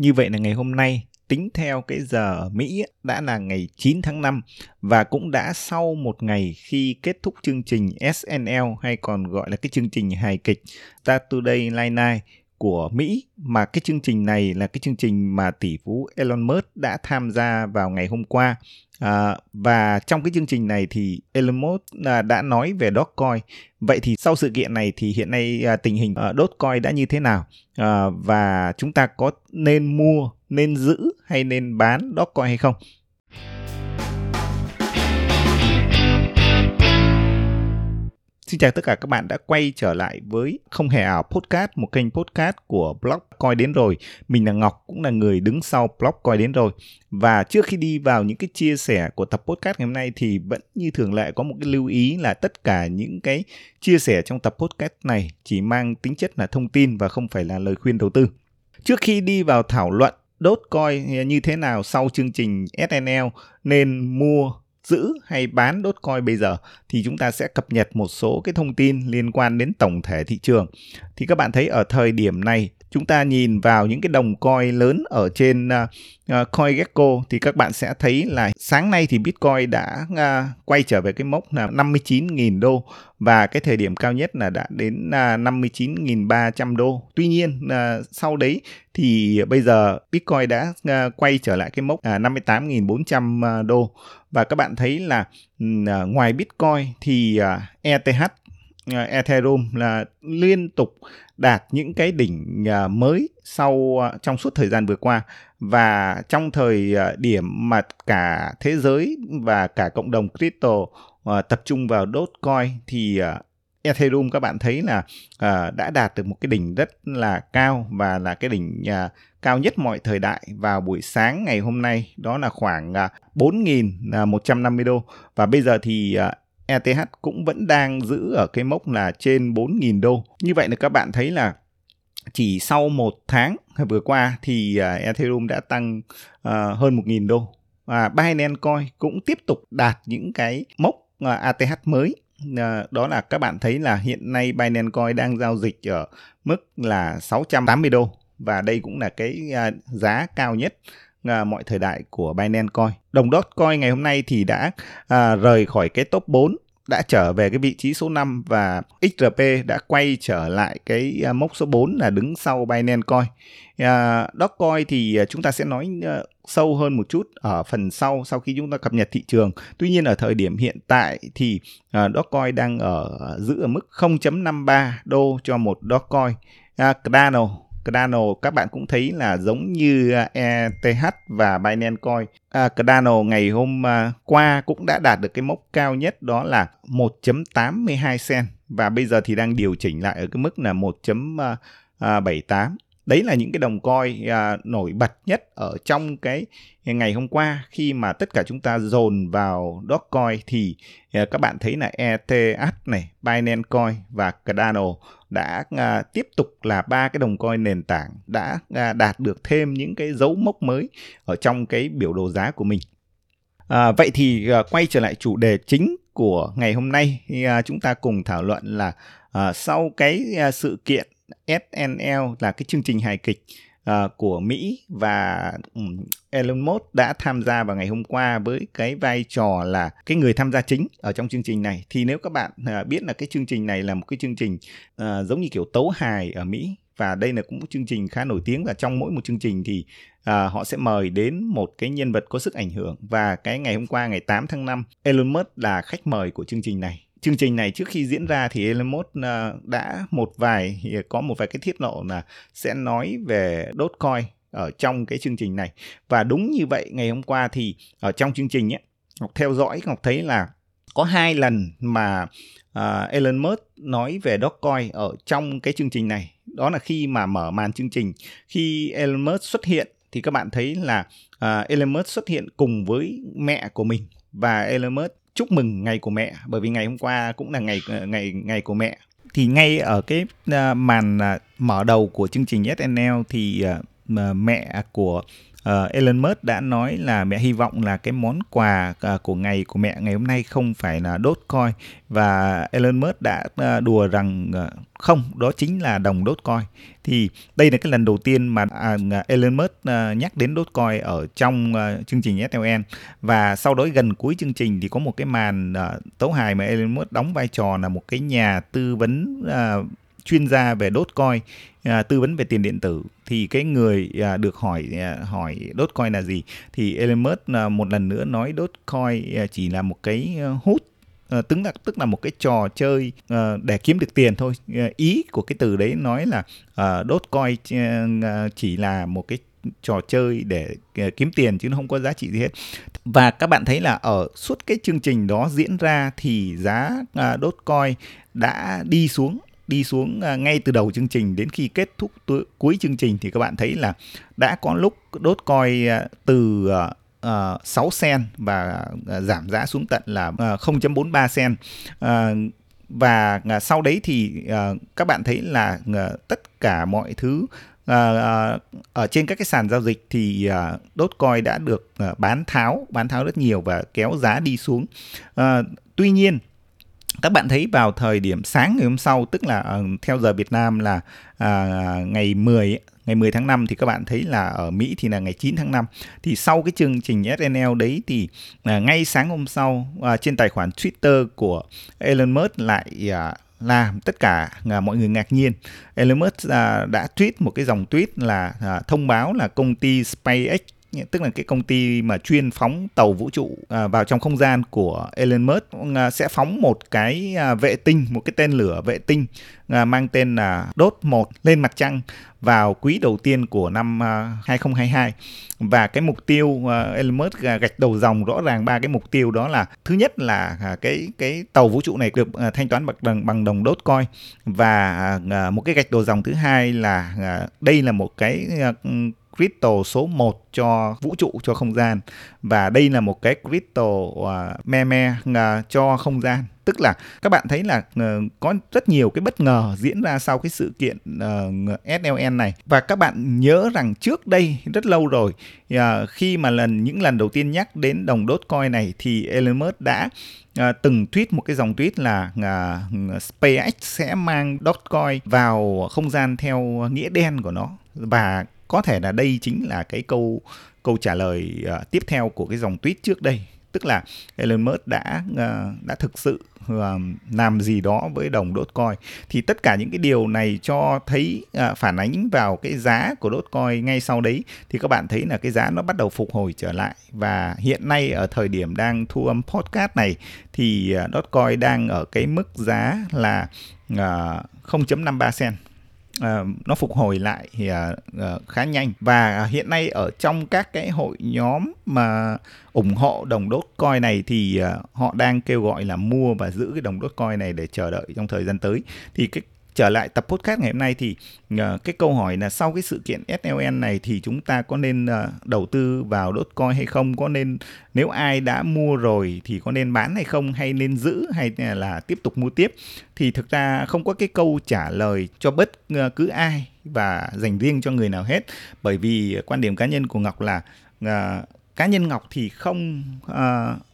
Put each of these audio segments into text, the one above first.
Như vậy là ngày hôm nay, tính theo cái giờ ở Mỹ đã là ngày 9 tháng 5 và cũng đã sau một ngày khi kết thúc chương trình SNL hay còn gọi là cái chương trình hài kịch Saturday Night Night của Mỹ. Mà cái chương trình này là cái chương trình mà tỷ phú Elon Musk đã tham gia vào ngày hôm qua. À, và trong cái chương trình này thì Elon Musk à, đã nói về Dogecoin. Vậy thì sau sự kiện này thì hiện nay à, tình hình Dogecoin đã như thế nào? À, và chúng ta có nên mua nên giữ hay nên bán Dogecoin hay không? Xin chào tất cả các bạn đã quay trở lại với Không Hề Ảo Podcast, một kênh podcast của blog Coi Đến Rồi. Mình là Ngọc, cũng là người đứng sau blog Coi Đến Rồi. Và trước khi đi vào những cái chia sẻ của tập podcast ngày hôm nay thì vẫn như thường lệ có một cái lưu ý là tất cả những cái chia sẻ trong tập podcast này chỉ mang tính chất là thông tin và không phải là lời khuyên đầu tư. Trước khi đi vào thảo luận đốt coi như thế nào sau chương trình SNL nên mua giữ hay bán đốt coi bây giờ thì chúng ta sẽ cập nhật một số cái thông tin liên quan đến tổng thể thị trường. Thì các bạn thấy ở thời điểm này chúng ta nhìn vào những cái đồng coin lớn ở trên uh, CoinGecko thì các bạn sẽ thấy là sáng nay thì Bitcoin đã uh, quay trở về cái mốc là 59.000 đô và cái thời điểm cao nhất là đã đến uh, 59.300 đô. Tuy nhiên uh, sau đấy thì bây giờ Bitcoin đã à, quay trở lại cái mốc à, 58.400 à, đô. Và các bạn thấy là ngoài Bitcoin thì ETH Ethereum là liên tục đạt những cái đỉnh mới sau trong suốt thời gian vừa qua. Và trong thời điểm mà cả thế giới và cả cộng đồng crypto tập trung vào Dogecoin thì Ethereum các bạn thấy là à, đã đạt được một cái đỉnh rất là cao và là cái đỉnh à, cao nhất mọi thời đại vào buổi sáng ngày hôm nay đó là khoảng à, 4.150 đô và bây giờ thì ETH cũng vẫn đang giữ ở cái mốc là trên 4.000 đô. Như vậy là các bạn thấy là chỉ sau một tháng vừa qua thì uh, Ethereum đã tăng uh, hơn 1.000 đô. Và Binance Coin cũng tiếp tục đạt những cái mốc uh, ATH mới. Ờ, đó là các bạn thấy là hiện nay Binance Coin đang giao dịch ở mức là 680 đô và đây cũng là cái à, giá cao nhất à, mọi thời đại của Binance Coin. Đồng Dogecoin ngày hôm nay thì đã à, rời khỏi cái top 4 đã trở về cái vị trí số 5 và XRP đã quay trở lại cái à, mốc số 4 là đứng sau Binance Coin. Uh, Dogecoin thì à, chúng ta sẽ nói uh, sâu hơn một chút ở phần sau sau khi chúng ta cập nhật thị trường. Tuy nhiên ở thời điểm hiện tại thì uh, Dogecoin đang ở giữ ở mức 0.53 đô cho một Dogecoin. Uh, Cardano Cardano các bạn cũng thấy là giống như à, ETH và Binance Coin. À, Cardano ngày hôm à, qua cũng đã đạt được cái mốc cao nhất đó là 1.82 cent. Và bây giờ thì đang điều chỉnh lại ở cái mức là 1.78 à, đấy là những cái đồng coin à, nổi bật nhất ở trong cái ngày hôm qua. Khi mà tất cả chúng ta dồn vào Dogecoin thì à, các bạn thấy là ETH này, Binance Coin và Cardano đã à, tiếp tục là ba cái đồng coin nền tảng đã à, đạt được thêm những cái dấu mốc mới ở trong cái biểu đồ giá của mình. À, vậy thì à, quay trở lại chủ đề chính của ngày hôm nay thì à, chúng ta cùng thảo luận là à, sau cái à, sự kiện SNL là cái chương trình hài kịch uh, của Mỹ và um, Elon Musk đã tham gia vào ngày hôm qua với cái vai trò là cái người tham gia chính ở trong chương trình này. Thì nếu các bạn uh, biết là cái chương trình này là một cái chương trình uh, giống như kiểu tấu hài ở Mỹ và đây là cũng một chương trình khá nổi tiếng và trong mỗi một chương trình thì à, họ sẽ mời đến một cái nhân vật có sức ảnh hưởng. Và cái ngày hôm qua ngày 8 tháng 5 Elon Musk là khách mời của chương trình này chương trình này trước khi diễn ra thì Elon Musk ờ, đã một vài có một vài cái tiết lộ là sẽ nói về Dogecoin ở trong cái chương trình này. Và đúng như vậy ngày hôm qua thì ở trong chương trình ấy Ngọc theo dõi Ngọc thấy là có hai lần mà uh, Elon Musk nói về Dogecoin ở trong cái chương trình này. Đó là khi mà mở màn chương trình. Khi Elon Musk xuất hiện thì các bạn thấy là uh, Elon Musk xuất hiện cùng với mẹ của mình và Elon Musk chúc mừng ngày của mẹ, bởi vì ngày hôm qua cũng là ngày ờ, ngày ngày của mẹ. Thì ngay ở cái ờ, màn ờ, mở đầu của chương trình SNL thì mẹ của uh, Elon Musk đã nói là mẹ hy vọng là cái món quà uh, của ngày của mẹ ngày hôm nay không phải là Dogecoin. Và Elon Musk đã uh, đùa rằng uh, không đó chính là đồng Dogecoin. Thì đây là cái lần đầu tiên mà uh, Elon Musk uh, nhắc đến Dogecoin ở trong uh, chương trình SLN và sau đó gần cuối chương trình thì có một cái màn uh, tấu hài mà Elon Musk đóng vai trò là một cái nhà tư vấn uh, chuyên gia về Dogecoin à, tư vấn về tiền điện tử thì cái người à, được hỏi à, hỏi Dogecoin là gì? Thì Elon Musk à, một lần nữa nói Dogecoin à, chỉ là một cái à, hút à, tức là tức là một cái trò chơi à, để kiếm được tiền thôi. À, ý của cái từ đấy nói là à, Dogecoin à, à chỉ là một cái trò chơi để à, kiếm tiền chứ nó không có giá trị gì hết. Và các bạn thấy là ở suốt cái chương trình đó diễn ra thì giá đốt Dogecoin đã đi xuống đi xuống à, ngay từ đầu chương trình đến khi kết thúc cuối chương trình thì các bạn thấy là đã có lúc đốt coi à, từ à, uh, 6 sen và giảm giá xuống tận là uh, 0.43 sen. Uh, và sau đấy thì uh, các bạn thấy là uh, tất cả mọi thứ uh, ở trên các cái sàn giao dịch thì uh, Dogecoin đã được uh, bán tháo bán tháo rất nhiều và kéo giá đi xuống. Tuy nhiên các bạn thấy vào thời điểm sáng ngày hôm sau tức là uh, theo giờ Việt Nam là uh, ngày 10 ngày 10 tháng 5 thì các bạn thấy là ở Mỹ thì là ngày 9 tháng 5 thì sau cái chương trình SNL đấy thì uh, ngay sáng hôm sau uh, trên tài khoản Twitter của Elon Musk lại uh, làm tất cả uh, mọi người ngạc nhiên. Elon Musk uh, đã tweet một cái dòng tweet là uh, thông báo là công ty SpaceX tức là cái công ty mà chuyên phóng tàu vũ trụ à, vào trong không gian của Elon Musk à, sẽ phóng một cái à, vệ tinh, một cái tên lửa vệ tinh mang tên là Đốt 1 lên mặt trăng vào quý đầu tiên của năm 2022 và cái mục tiêu Elon Musk gạch đầu dòng rõ ràng ba cái mục tiêu đó là thứ nhất là cái cái tàu vũ trụ này được thanh toán bằng đồng bằng đồng Dogecoin. Và một cái gạch đầu dòng thứ hai là đây là một cái crystal số 1 cho vũ trụ cho không gian. Và đây là một cái crystal uh, à, meme uh, à, cho không gian. Tức là các bạn thấy là uh, có rất nhiều cái bất ngờ diễn ra sau cái sự kiện ờ, uh, SLN này. Và các bạn nhớ rằng trước đây rất lâu rồi uh, khi mà lần những lần đầu tiên nhắc đến đồng Dogecoin này thì Elon Musk đã uh, từng tweet một cái dòng tweet là uh, SpaceX sẽ mang Dogecoin vào không gian theo nghĩa đen của nó. Và có thể là đây chính là cái câu câu trả lời uh, tiếp theo của cái dòng tweet trước đây. Tức là Elon Musk đã uh, đã thực sự uh, làm gì đó với đồng Dogecoin. Thì tất cả những cái điều này cho thấy uh, phản ánh vào cái giá của Dogecoin ngay sau đấy. Thì các bạn thấy là cái giá nó bắt đầu phục hồi trở lại. Và hiện nay ở thời điểm đang thu âm podcast này thì uh, Dogecoin đang ở cái mức giá là uh, 0.53 cent uh, nó phục hồi lại thì uh, khá nhanh. Và à, hiện nay ở trong các cái hội nhóm mà ủng hộ đồng đốt coi này thì uh, họ đang kêu gọi là mua và giữ cái đồng đốt coi này để chờ đợi trong thời gian tới. Thì cái trở lại tập podcast ngày hôm nay thì uh, cái câu hỏi là sau cái sự kiện SLN này thì chúng ta có nên uh, đầu tư vào Dogecoin hay không? Có nên nếu ai đã mua rồi thì có nên bán hay không? Hay nên giữ hay là tiếp tục mua tiếp? Thì thực ra không có cái câu trả lời cho bất uh, cứ ai và dành riêng cho người nào hết. Bởi vì quan điểm cá nhân của Ngọc là uh, cá nhân Ngọc thì không uh,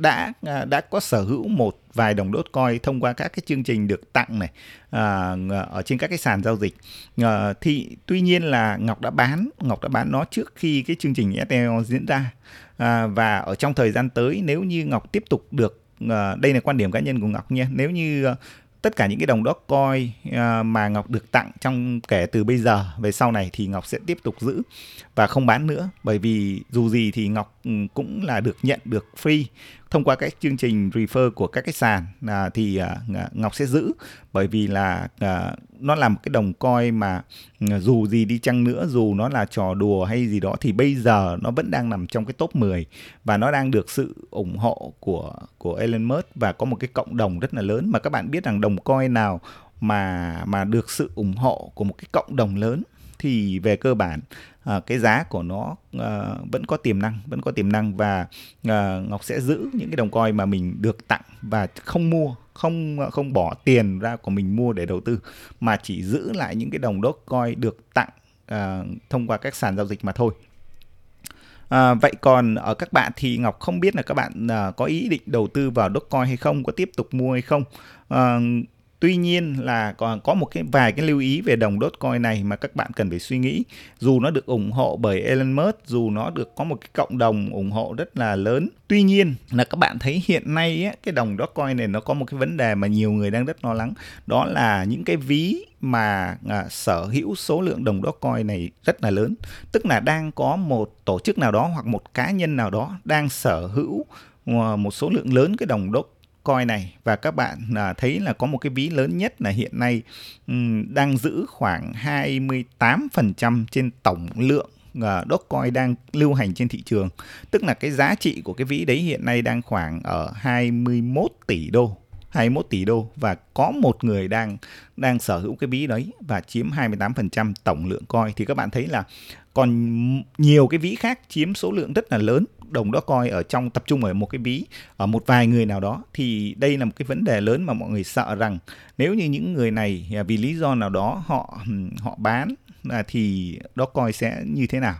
đã à, đã có sở hữu một vài đồng Dogecoin thông qua các cái chương trình được tặng này à, ở trên các cái sàn giao dịch. À, thì tuy nhiên là Ngọc đã bán Ngọc đã bán nó trước khi cái chương trình STO diễn ra. À, và ở trong thời gian tới nếu như Ngọc tiếp tục được à, đây là quan điểm cá nhân của Ngọc nha nếu như ờ, tất cả những cái đồng Dogecoin uh, mà Ngọc được tặng trong kể từ bây giờ về sau này thì Ngọc sẽ tiếp tục giữ và không bán nữa. Bởi vì dù gì thì Ngọc Ừ, cũng là được nhận được free thông qua các chương trình refer của các cái sàn. À, thì à, Ngọc sẽ giữ bởi vì là à, nó là một cái đồng coi mà à, dù gì đi chăng nữa dù nó là trò đùa hay gì đó thì bây giờ nó vẫn đang nằm trong cái top 10 và nó đang được sự ủng hộ của của Elon Musk và có một cái cộng đồng rất là lớn. Mà các bạn biết rằng đồng coi nào mà mà được sự ủng hộ của một cái cộng đồng lớn thì về cơ bản à, cái giá của nó à, vẫn có tiềm năng vẫn có tiềm năng và à, ngọc sẽ giữ những cái đồng coin mà mình được tặng và không mua không không bỏ tiền ra của mình mua để đầu tư mà chỉ giữ lại những cái đồng đốt coin được tặng à, thông qua các sàn giao dịch mà thôi À, vậy còn ở các bạn thì Ngọc không biết là các bạn à, có ý định đầu tư vào Dogecoin hay không, có tiếp tục mua hay không. À, Tuy nhiên là còn có một cái vài cái lưu ý về đồng Dogecoin này mà các bạn cần phải suy nghĩ. Dù nó được ủng hộ bởi Elon Musk, dù nó được có một cái cộng đồng ủng hộ rất là lớn. Tuy nhiên là các bạn thấy hiện nay ấy, cái đồng Dogecoin này nó có một cái vấn đề mà nhiều người đang rất lo lắng. Đó là những cái ví mà à, sở hữu số lượng đồng Dogecoin này rất là lớn. Tức là đang có một tổ chức nào đó hoặc một cá nhân nào đó đang sở hữu à, một số lượng lớn cái đồng Dogecoin Bitcoin này và các bạn à, thấy là có một cái ví lớn nhất là hiện nay um, đang giữ khoảng 28% trên tổng lượng uh, Dogecoin đang lưu hành trên thị trường. Tức là cái giá trị của cái ví đấy hiện nay đang khoảng ở 21 tỷ đô. 21 tỷ đô và có một người đang đang sở hữu cái ví đấy và chiếm 28% tổng lượng coin thì các bạn thấy là còn nhiều cái ví khác chiếm số lượng rất là lớn đồng đó coi ở trong, tập trung ở một cái ví ở một vài người nào đó, thì đây là một cái vấn đề lớn mà mọi người sợ rằng nếu như những người này à, vì lý do nào đó họ họ bán à, thì đó coi sẽ như thế nào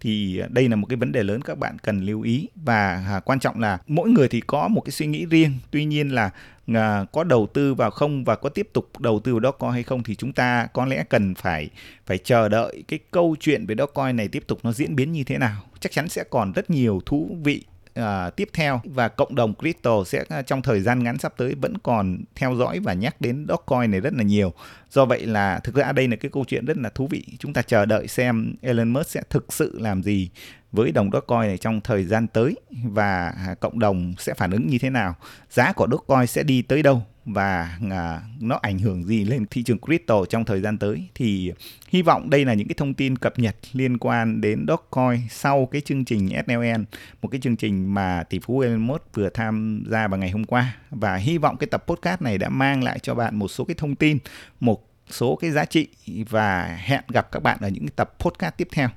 thì đây là một cái vấn đề lớn các bạn cần lưu ý. Và à, quan trọng là mỗi người thì có một cái suy nghĩ riêng. Tuy nhiên là à, có đầu tư vào không và có tiếp tục đầu tư vào Dogecoin hay không thì chúng ta có lẽ cần phải phải chờ đợi cái câu chuyện về Dogecoin này tiếp tục nó diễn biến như thế nào. Chắc chắn sẽ còn rất nhiều thú vị uh, tiếp theo và cộng đồng crypto sẽ uh, trong thời gian ngắn sắp tới vẫn còn theo dõi và nhắc đến Dogecoin này rất là nhiều. Do vậy là thực ra đây là cái câu chuyện rất là thú vị. Chúng ta chờ đợi xem Elon Musk sẽ thực sự làm gì với đồng Dogecoin này trong thời gian tới và à, cộng đồng sẽ phản ứng như thế nào, giá của Dogecoin sẽ đi tới đâu? Và à, nó ảnh hưởng gì lên thị trường crypto trong thời gian tới? Thì hy vọng đây là những cái thông tin cập nhật liên quan đến Dogecoin sau cái chương trình SNL một cái chương trình mà tỷ phú Elon Musk vừa tham gia vào ngày hôm qua. Và hy vọng cái tập podcast này đã mang lại cho bạn một số cái thông tin một số cái giá trị. Và hẹn gặp các bạn ở những tập podcast tiếp theo.